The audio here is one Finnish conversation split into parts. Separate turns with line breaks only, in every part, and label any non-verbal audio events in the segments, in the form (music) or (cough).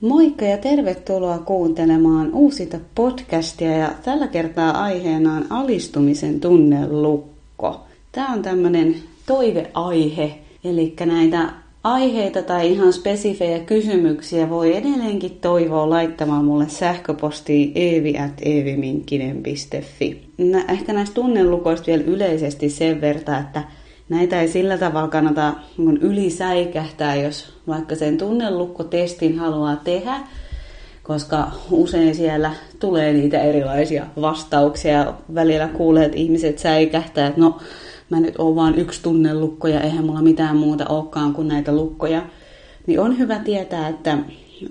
Moikka ja tervetuloa kuuntelemaan uusita podcastia ja tällä kertaa aiheena on alistumisen tunnelukko. Tämä on tämmöinen toiveaihe, eli näitä aiheita tai ihan spesifejä kysymyksiä voi edelleenkin toivoa laittamaan mulle sähköpostiin evi.eviminkkinen.fi. Ehkä näistä tunnelukoista vielä yleisesti sen verran, että näitä ei sillä tavalla kannata ylisäikähtää, jos vaikka sen tunnelukkotestin haluaa tehdä, koska usein siellä tulee niitä erilaisia vastauksia. Välillä kuulee, että ihmiset säikähtää, että no mä nyt oon vaan yksi tunnelukko ja eihän mulla mitään muuta olekaan kuin näitä lukkoja. Niin on hyvä tietää, että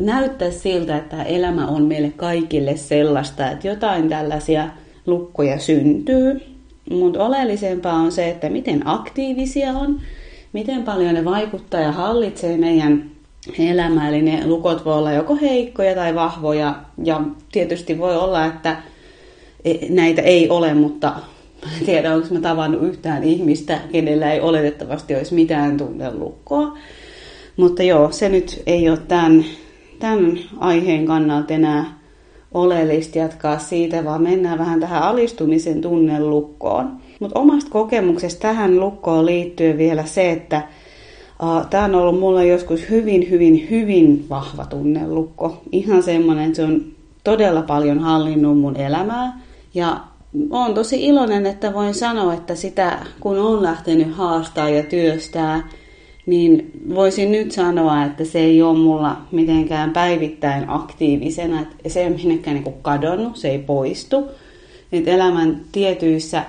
näyttää siltä, että elämä on meille kaikille sellaista, että jotain tällaisia lukkoja syntyy. Mutta oleellisempaa on se, että miten aktiivisia on, miten paljon ne vaikuttaa ja hallitsee meidän elämää. Eli ne lukot voi olla joko heikkoja tai vahvoja. Ja tietysti voi olla, että e, näitä ei ole, mutta en tiedä, onko mä tavannut yhtään ihmistä, kenellä ei oletettavasti olisi mitään tunnelukkoa. Mutta joo, se nyt ei ole tämän, tämän aiheen kannalta enää oleellista jatkaa siitä, vaan mennään vähän tähän alistumisen tunnelukkoon. Mutta omasta kokemuksesta tähän lukkoon liittyy vielä se, että uh, tämä on ollut mulla joskus hyvin, hyvin, hyvin vahva tunnelukko. Ihan semmoinen, että se on todella paljon hallinnut mun elämää. Ja olen tosi iloinen, että voin sanoa, että sitä kun on lähtenyt haastaa ja työstää, niin voisin nyt sanoa, että se ei ole mulla mitenkään päivittäin aktiivisena, että se ei ole minnekään niin kadonnut, se ei poistu. Että elämän tietyissä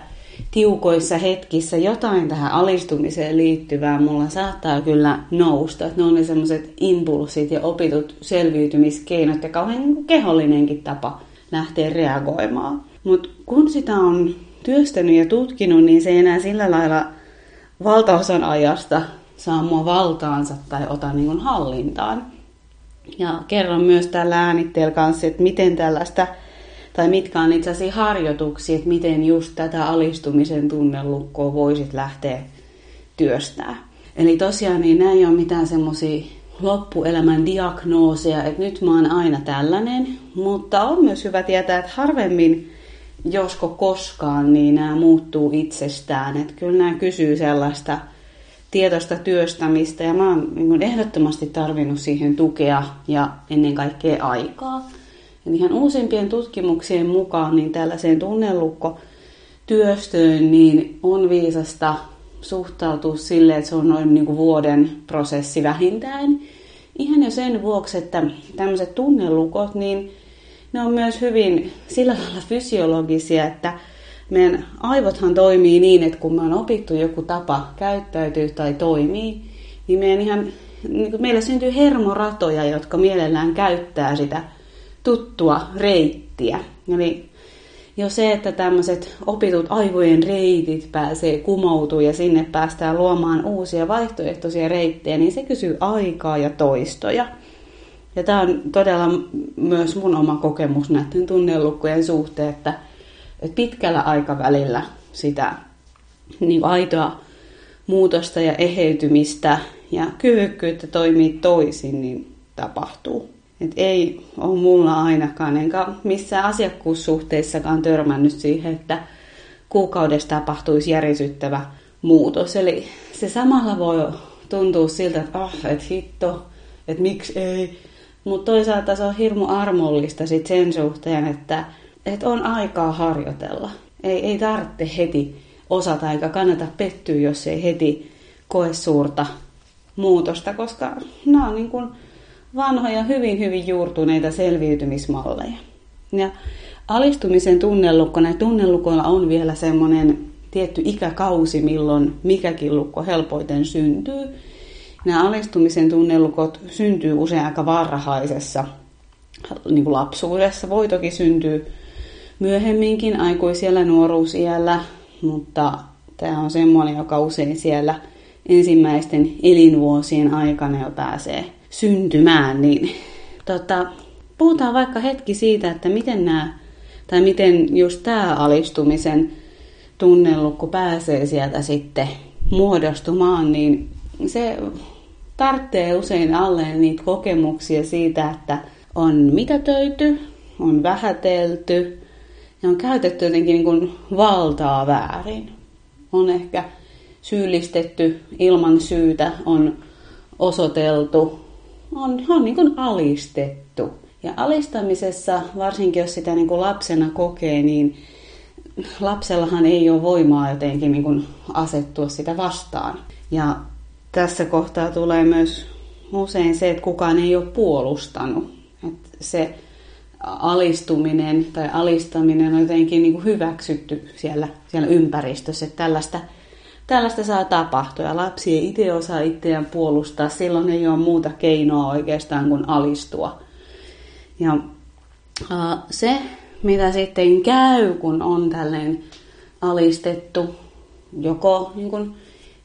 tiukoissa hetkissä jotain tähän alistumiseen liittyvää mulla saattaa kyllä nousta. Ne on ne semmoiset impulssit ja opitut selviytymiskeinot ja kauhean niin kehollinenkin tapa lähteä reagoimaan. Mutta kun sitä on työstänyt ja tutkinut, niin se ei enää sillä lailla valtaosan ajasta saa mua valtaansa tai ota niin kuin hallintaan. Ja kerron myös tällä äänitteellä kanssa, että miten tällaista, tai mitkä on itse asiassa harjoituksia, että miten just tätä alistumisen tunnelukkoa voisit lähteä työstää. Eli tosiaan niin nämä ei ole mitään semmoisia loppuelämän diagnooseja, että nyt mä oon aina tällainen, mutta on myös hyvä tietää, että harvemmin josko koskaan, niin nämä muuttuu itsestään. Että kyllä nämä kysyy sellaista tietoista työstämistä ja mä oon niin ehdottomasti tarvinnut siihen tukea ja ennen kaikkea aikaa. Ja ihan uusimpien tutkimuksien mukaan niin tällaiseen tunnelukko työstöön niin on viisasta suhtautua silleen, että se on noin niin kuin vuoden prosessi vähintään. Ihan jo sen vuoksi, että tämmöiset tunnelukot, niin ne on myös hyvin sillä lailla fysiologisia, että meidän aivothan toimii niin, että kun me on opittu joku tapa käyttäytyä tai toimii, niin meidän ihan, niin meillä syntyy hermoratoja, jotka mielellään käyttää sitä tuttua reittiä. Eli jo se, että tämmöiset opitut aivojen reitit pääsee kumoutuu ja sinne päästään luomaan uusia vaihtoehtoisia reittejä, niin se kysyy aikaa ja toistoja. Ja tämä on todella myös mun oma kokemus näiden tunnelukkojen suhteen, että, että pitkällä aikavälillä sitä niin aitoa muutosta ja eheytymistä ja kyvykkyyttä toimii toisin, niin tapahtuu. Et ei ole mulla ainakaan, enkä missään asiakkuussuhteissakaan törmännyt siihen, että kuukaudessa tapahtuisi järisyttävä muutos. Eli se samalla voi tuntua siltä, että ah, et hitto, että miksi ei, mutta toisaalta se on hirmu armollista sit sen suhteen, että, että on aikaa harjoitella. Ei, ei tarvitse heti osata eikä kannata pettyä, jos ei heti koe suurta muutosta, koska nämä on niin kuin vanhoja, hyvin, hyvin juurtuneita selviytymismalleja. Ja alistumisen tunnelukko, näitä tunnelukoilla on vielä semmoinen tietty ikäkausi, milloin mikäkin lukko helpoiten syntyy. Nämä alistumisen tunnelukot syntyy usein aika varhaisessa niin kuin lapsuudessa. Voi toki syntyä myöhemminkin aikuisella nuoruusiällä, mutta tämä on semmoinen, joka usein siellä ensimmäisten elinvuosien aikana jo pääsee syntymään. Niin, tota, puhutaan vaikka hetki siitä, että miten nämä, tai miten just tämä alistumisen tunnelukko pääsee sieltä sitten muodostumaan, niin se tarvitsee usein alleen niitä kokemuksia siitä, että on mitätöity, on vähätelty ja on käytetty jotenkin niin kuin valtaa väärin. On ehkä syyllistetty ilman syytä, on osoiteltu, on, on niin kuin alistettu. Ja alistamisessa, varsinkin jos sitä niin kuin lapsena kokee, niin lapsellahan ei ole voimaa jotenkin niin kuin asettua sitä vastaan. Ja tässä kohtaa tulee myös usein se, että kukaan ei ole puolustanut. Että se alistuminen tai alistaminen on jotenkin niin kuin hyväksytty siellä, siellä ympäristössä, että tällaista, tällaista saa tapahtua. Ja lapsi ei itse osaa itseään puolustaa, silloin ei ole muuta keinoa oikeastaan kuin alistua. Ja uh, se, mitä sitten käy, kun on tälleen alistettu joko niin kuin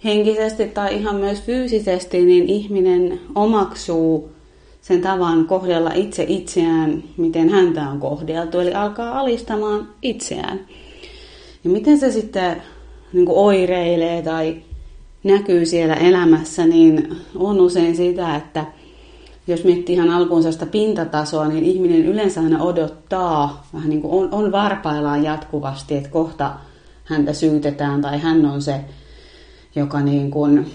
henkisesti tai ihan myös fyysisesti, niin ihminen omaksuu sen tavan kohdella itse itseään, miten häntä on kohdeltu, eli alkaa alistamaan itseään. Ja miten se sitten niin kuin oireilee tai näkyy siellä elämässä, niin on usein sitä, että jos miettii ihan alkuun sitä pintatasoa, niin ihminen yleensä aina odottaa, vähän niin kuin on, on varpaillaan jatkuvasti, että kohta häntä syytetään tai hän on se, joka, niin kuin,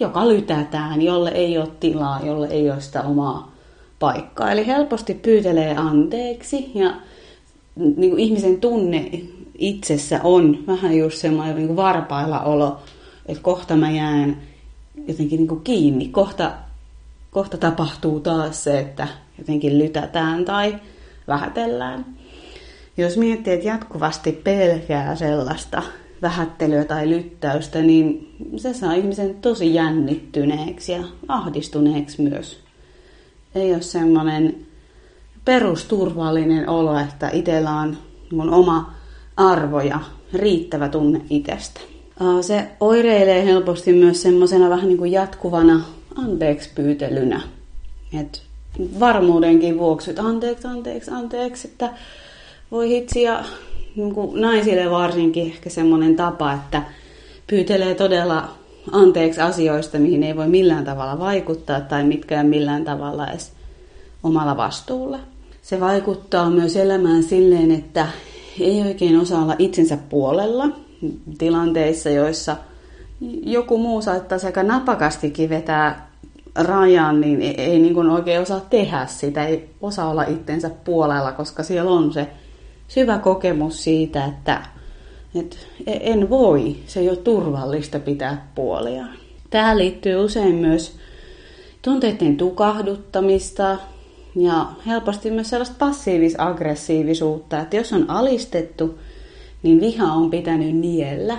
joka lytätään, jolle ei ole tilaa, jolle ei ole sitä omaa paikkaa. Eli helposti pyytelee anteeksi ja niin kuin ihmisen tunne itsessä on vähän just semmoinen niin varpailla olo, että kohta mä jään jotenkin niin kuin kiinni, kohta, kohta tapahtuu taas se, että jotenkin lytätään tai vähätellään. Jos miettii, että jatkuvasti pelkää sellaista vähättelyä tai lyttäystä, niin se saa ihmisen tosi jännittyneeksi ja ahdistuneeksi myös. Ei ole semmoinen perusturvallinen olo, että itsellä on mun oma arvo ja riittävä tunne itsestä. Se oireilee helposti myös semmoisena vähän niin kuin jatkuvana anteeksi pyytelynä. Et varmuudenkin vuoksi, että anteeksi, anteeksi, anteeksi, että voi hitsi ja niin kuin naisille varsinkin ehkä semmoinen tapa, että pyytelee todella anteeksi asioista, mihin ei voi millään tavalla vaikuttaa tai mitkään millään tavalla edes omalla vastuulla. Se vaikuttaa myös elämään silleen, että ei oikein osaa olla itsensä puolella tilanteissa, joissa joku muu saattaa sekä napakastikin vetää rajan, niin ei, ei niin kuin oikein osaa tehdä sitä, ei osaa olla itsensä puolella, koska siellä on se syvä kokemus siitä, että, että en voi, se ei ole turvallista pitää puolia. Tähän liittyy usein myös tunteiden tukahduttamista ja helposti myös sellaista passiivis-aggressiivisuutta, että jos on alistettu, niin viha on pitänyt niellä,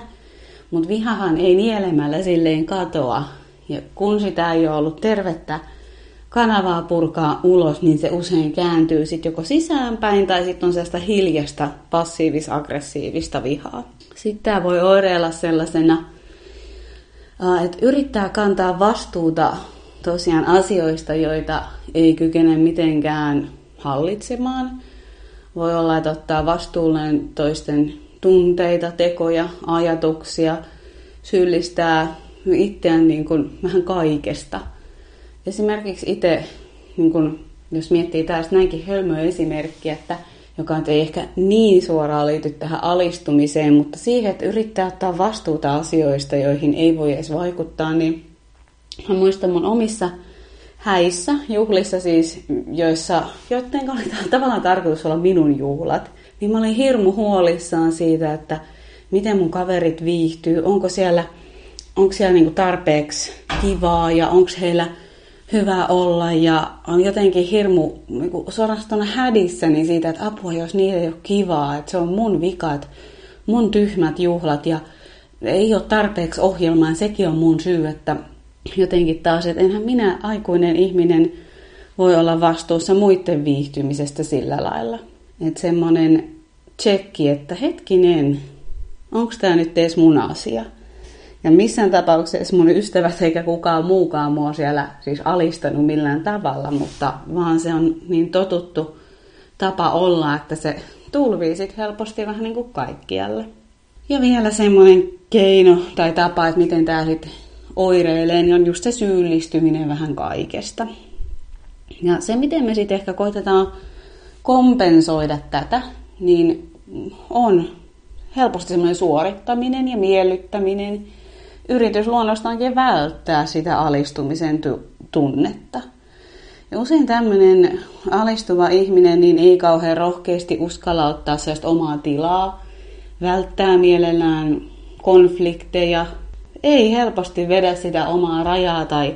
mutta vihahan ei nielemällä silleen katoa. Ja kun sitä ei ole ollut tervettä kanavaa purkaa ulos, niin se usein kääntyy sitten joko sisäänpäin tai sitten on sellaista hiljasta passiivis-aggressiivista vihaa. Sitten tämä voi oireilla sellaisena, että yrittää kantaa vastuuta tosiaan asioista, joita ei kykene mitenkään hallitsemaan. Voi olla, että ottaa vastuulleen toisten tunteita, tekoja, ajatuksia, syyllistää itseään niin kuin vähän kaikesta – Esimerkiksi itse, niin kun, jos miettii tästä näinkin hölmöä esimerkkiä, että joka ei ehkä niin suoraan liity tähän alistumiseen, mutta siihen, että yrittää ottaa vastuuta asioista, joihin ei voi edes vaikuttaa, niin mä muistan mun omissa häissä, juhlissa siis, joissa, joiden oli tavallaan tarkoitus olla minun juhlat, niin mä olin hirmu huolissaan siitä, että miten mun kaverit viihtyy, onko siellä, onko siellä niinku tarpeeksi kivaa ja onko heillä hyvä olla. Ja on jotenkin hirmu niin suorastaan hädissäni siitä, että apua, jos niitä ei ole kivaa, että se on mun vika, että mun tyhmät juhlat ja ei ole tarpeeksi ohjelmaa, sekin on mun syy, että jotenkin taas, että enhän minä aikuinen ihminen voi olla vastuussa muiden viihtymisestä sillä lailla. Että semmoinen tsekki, että hetkinen, onko tämä nyt edes mun asia? Ja missään tapauksessa mun ystävät eikä kukaan muukaan mua siellä siis alistanut millään tavalla, mutta vaan se on niin totuttu tapa olla, että se tulvii sitten helposti vähän niin kuin kaikkialle. Ja vielä semmoinen keino tai tapa, että miten tämä sitten oireilee, niin on just se syyllistyminen vähän kaikesta. Ja se, miten me sitten ehkä koitetaan kompensoida tätä, niin on helposti semmoinen suorittaminen ja miellyttäminen. Yritys luonnostaankin välttää sitä alistumisen tunnetta. Ja usein tämmöinen alistuva ihminen niin ei kauhean rohkeasti uskalla ottaa sellaista omaa tilaa, välttää mielellään konflikteja, ei helposti vedä sitä omaa rajaa tai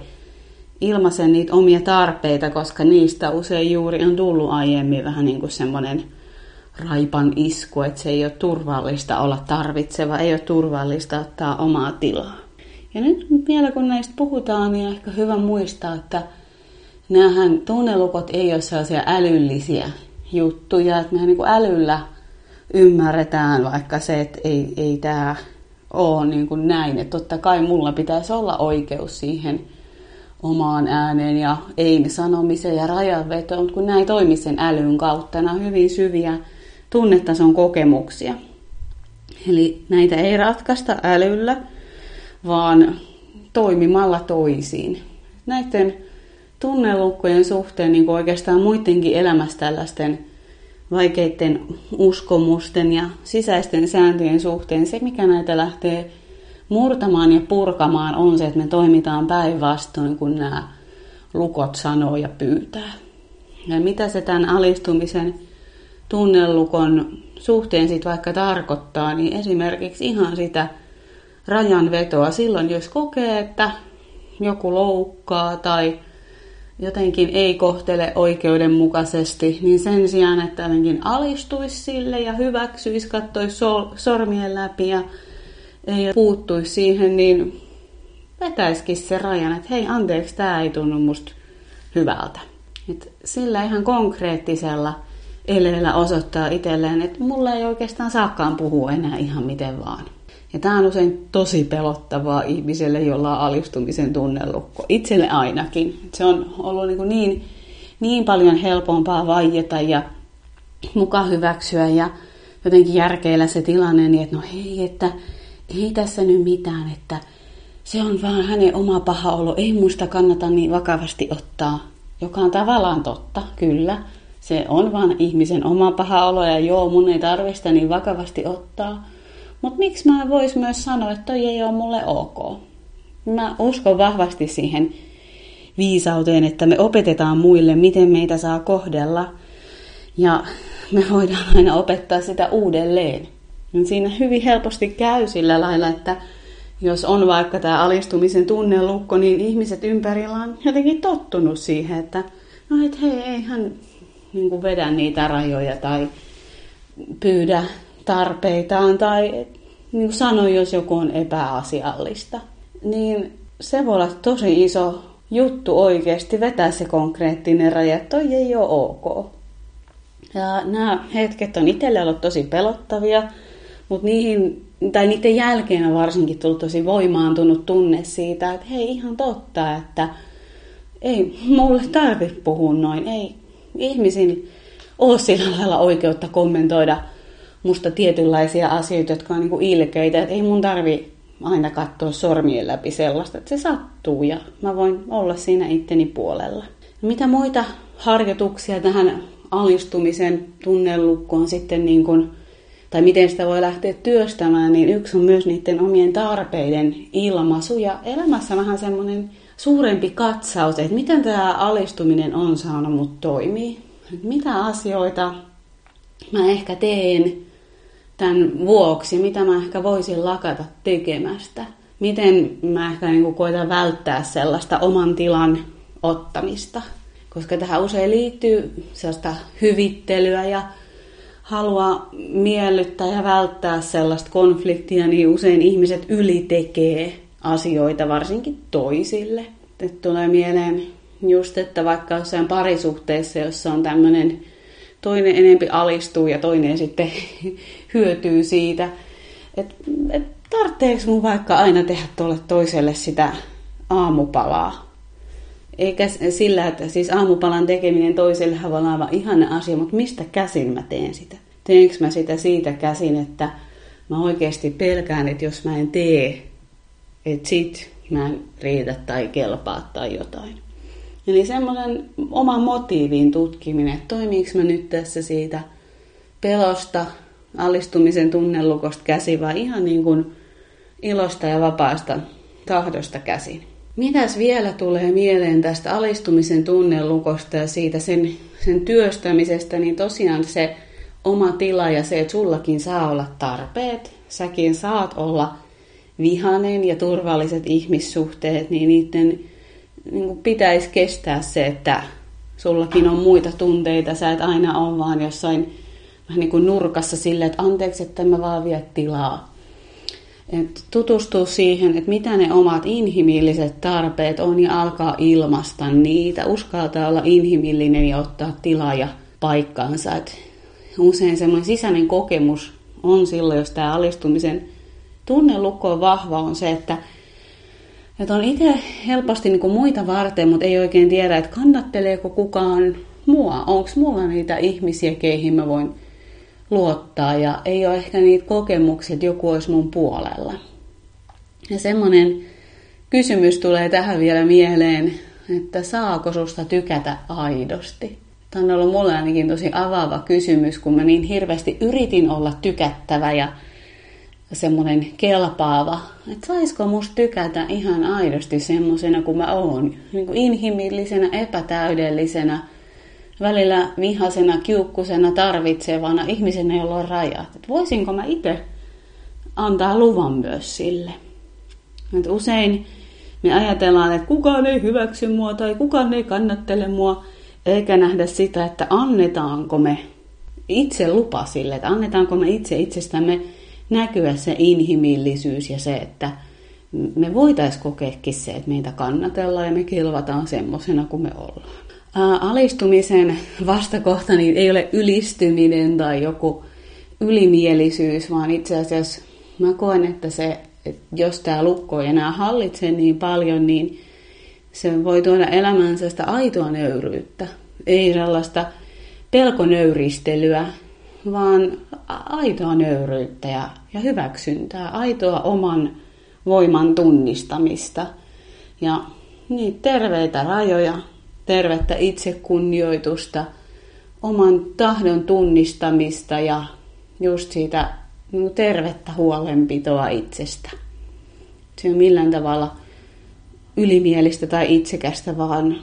ilmaise niitä omia tarpeita, koska niistä usein juuri on tullut aiemmin vähän niin kuin semmoinen raipan isku, että se ei ole turvallista olla tarvitseva, ei ole turvallista ottaa omaa tilaa. Ja nyt vielä kun näistä puhutaan, niin on ehkä hyvä muistaa, että näähän tunnelukot ei ole sellaisia älyllisiä juttuja, että mehän niin kuin älyllä ymmärretään vaikka se, että ei, ei tämä ole niin kuin näin. Että totta kai mulla pitäisi olla oikeus siihen omaan ääneen ja ei sanomiseen ja rajanvetoon, mutta kun näin toimii sen älyn kautta, nämä on hyvin syviä tunnetason kokemuksia. Eli näitä ei ratkaista älyllä, vaan toimimalla toisiin. Näiden tunnelukkojen suhteen niin oikeastaan muidenkin elämässä tällaisten vaikeiden uskomusten ja sisäisten sääntöjen suhteen se, mikä näitä lähtee murtamaan ja purkamaan, on se, että me toimitaan päinvastoin, kun nämä lukot sanoo ja pyytää. Ja mitä se tämän alistumisen tunnelukon suhteen sitten vaikka tarkoittaa, niin esimerkiksi ihan sitä rajanvetoa silloin, jos kokee, että joku loukkaa tai jotenkin ei kohtele oikeudenmukaisesti, niin sen sijaan, että jotenkin alistuisi sille ja hyväksyisi, katsoisi sol- sormien läpi ja ei puuttuisi siihen, niin vetäisikin se rajan, että hei anteeksi, tämä ei tunnu musta hyvältä. Et sillä ihan konkreettisella eleellä osoittaa itselleen, että mulla ei oikeastaan saakaan puhua enää ihan miten vaan. Ja tämä on usein tosi pelottavaa ihmiselle, jolla on alistumisen tunnelukko. Itselle ainakin. Se on ollut niin, niin, niin paljon helpompaa vaieta ja muka hyväksyä ja jotenkin järkeillä se tilanne, niin että no hei, että ei tässä nyt mitään, että se on vaan hänen oma paha olo, ei muista kannata niin vakavasti ottaa, joka on tavallaan totta, kyllä. Se on vaan ihmisen oma paha olo ja joo, mun ei tarvista niin vakavasti ottaa. Mutta miksi mä vois myös sanoa, että toi ei ole mulle ok? Mä uskon vahvasti siihen viisauteen, että me opetetaan muille, miten meitä saa kohdella. Ja me voidaan (laughs) aina opettaa sitä uudelleen. Siinä hyvin helposti käy sillä lailla, että jos on vaikka tämä alistumisen tunnelukko, niin ihmiset ympärillä on jotenkin tottunut siihen, että no et hei, ei hän niin vedä niitä rajoja tai pyydä tarpeitaan tai niin sano, jos joku on epäasiallista. Niin se voi olla tosi iso juttu oikeasti vetää se konkreettinen raja, että toi ei ole ok. Ja nämä hetket on itselle ollut tosi pelottavia, mutta niihin, tai niiden jälkeen on varsinkin tullut tosi voimaantunut tunne siitä, että hei ihan totta, että ei mulle tarvitse puhua noin, ei ihmisin ole sillä lailla oikeutta kommentoida musta tietynlaisia asioita, jotka on niin ilkeitä, että ei mun tarvi aina katsoa sormien läpi sellaista, että se sattuu ja mä voin olla siinä itteni puolella. Mitä muita harjoituksia tähän alistumisen tunnelukkoon sitten niin kuin, tai miten sitä voi lähteä työstämään, niin yksi on myös niiden omien tarpeiden ilmaisu ja elämässä vähän semmoinen suurempi katsaus, että miten tämä alistuminen on saanut mut toimii. Mitä asioita mä ehkä teen tämän vuoksi, mitä mä ehkä voisin lakata tekemästä. Miten mä ehkä niin koitan välttää sellaista oman tilan ottamista. Koska tähän usein liittyy sellaista hyvittelyä ja halua miellyttää ja välttää sellaista konfliktia, niin usein ihmiset ylitekee asioita varsinkin toisille. Et tulee mieleen just, että vaikka jossain parisuhteessa, jossa on tämmöinen toinen enempi alistuu ja toinen sitten (laughs) hyötyy siitä. Että et, tarvitseeko mun vaikka aina tehdä tuolle toiselle sitä aamupalaa? Eikä sillä, että siis aamupalan tekeminen toiselle olla aivan ihana asia, mutta mistä käsin mä teen sitä? Teenkö mä sitä siitä käsin, että mä oikeasti pelkään, että jos mä en tee, että sit mä en riitä tai kelpaa tai jotain. Eli semmoinen oman motiivin tutkiminen, että toimiinko mä nyt tässä siitä pelosta, alistumisen tunnelukosta käsi vai ihan niin kuin ilosta ja vapaasta tahdosta käsin. Mitäs vielä tulee mieleen tästä alistumisen tunnelukosta ja siitä sen, sen työstämisestä, niin tosiaan se oma tila ja se, että sullakin saa olla tarpeet, säkin saat olla vihanen ja turvalliset ihmissuhteet, niin niiden niin kuin pitäisi kestää se, että sullakin on muita tunteita, sä et aina ole vaan jossain vähän niin kuin nurkassa silleen, että anteeksi, että mä vaan vie tilaa. Et tutustua siihen, että mitä ne omat inhimilliset tarpeet on ja alkaa ilmasta niitä. Uskaltaa olla inhimillinen ja ottaa tilaa ja paikkaansa. Et usein semmoinen sisäinen kokemus on silloin, jos tämä alistumisen tunnelukko on vahva, on se, että, että on itse helposti niin kuin muita varten, mutta ei oikein tiedä, että kannatteleeko kukaan mua. Onko mulla niitä ihmisiä, keihin mä voin luottaa ja ei ole ehkä niitä kokemuksia, että joku olisi mun puolella. Ja semmoinen kysymys tulee tähän vielä mieleen, että saako susta tykätä aidosti? Tämä on ollut mulle ainakin tosi avaava kysymys, kun mä niin hirveästi yritin olla tykättävä ja semmoinen kelpaava, että saisiko musta tykätä ihan aidosti semmoisena kuin mä oon. Niin kuin inhimillisenä, epätäydellisenä, välillä vihasena, kiukkusena, tarvitsevana ihmisenä, jolla on rajat. Että voisinko mä itse antaa luvan myös sille. Että usein me ajatellaan, että kukaan ei hyväksy mua tai kukaan ei kannattele mua, eikä nähdä sitä, että annetaanko me itse lupa sille, että annetaanko me itse itsestämme näkyä se inhimillisyys ja se, että me voitaisiin kokeekin se, että meitä kannatellaan ja me kilvataan semmoisena kuin me ollaan. Ää, alistumisen vastakohta niin ei ole ylistyminen tai joku ylimielisyys, vaan itse asiassa mä koen, että se, että jos tämä lukko ei enää hallitse niin paljon, niin se voi tuoda elämänsä sitä aitoa nöyryyttä. Ei sellaista pelkonöyristelyä, vaan aitoa nöyryyttä ja, ja hyväksyntää, aitoa oman voiman tunnistamista ja niin terveitä rajoja, tervettä itsekunnioitusta, oman tahdon tunnistamista ja just siitä niin tervettä huolenpitoa itsestä. Se on millään tavalla ylimielistä tai itsekästä, vaan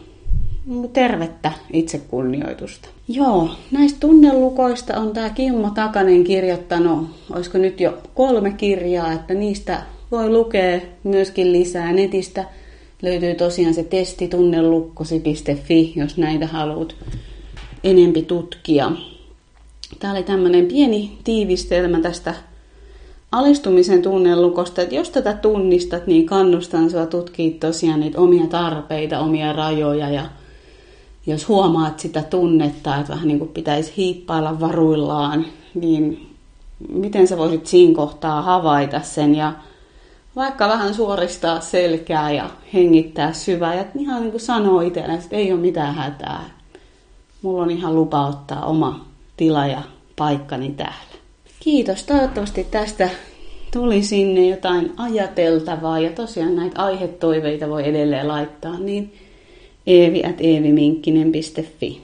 tervettä itsekunnioitusta. Joo, näistä tunnelukoista on tämä Kimmo Takanen kirjoittanut, olisiko nyt jo kolme kirjaa, että niistä voi lukea myöskin lisää netistä. Löytyy tosiaan se testi tunnelukkosi.fi, jos näitä haluat enempi tutkia. Tämä oli tämmöinen pieni tiivistelmä tästä alistumisen tunnelukosta, että jos tätä tunnistat, niin kannustan sinua tutkia tosiaan niitä omia tarpeita, omia rajoja ja jos huomaat sitä tunnetta, että vähän niin kuin pitäisi hiippailla varuillaan, niin miten sä voisit siinä kohtaa havaita sen ja vaikka vähän suoristaa selkää ja hengittää syvää ja ihan niin kuin sanoo itsellensä, että ei ole mitään hätää. Mulla on ihan lupa ottaa oma tila ja paikkani täällä. Kiitos. Toivottavasti tästä tuli sinne jotain ajateltavaa ja tosiaan näitä aihetoiveita voi edelleen laittaa, niin eevi.eeviminkkinen.fi.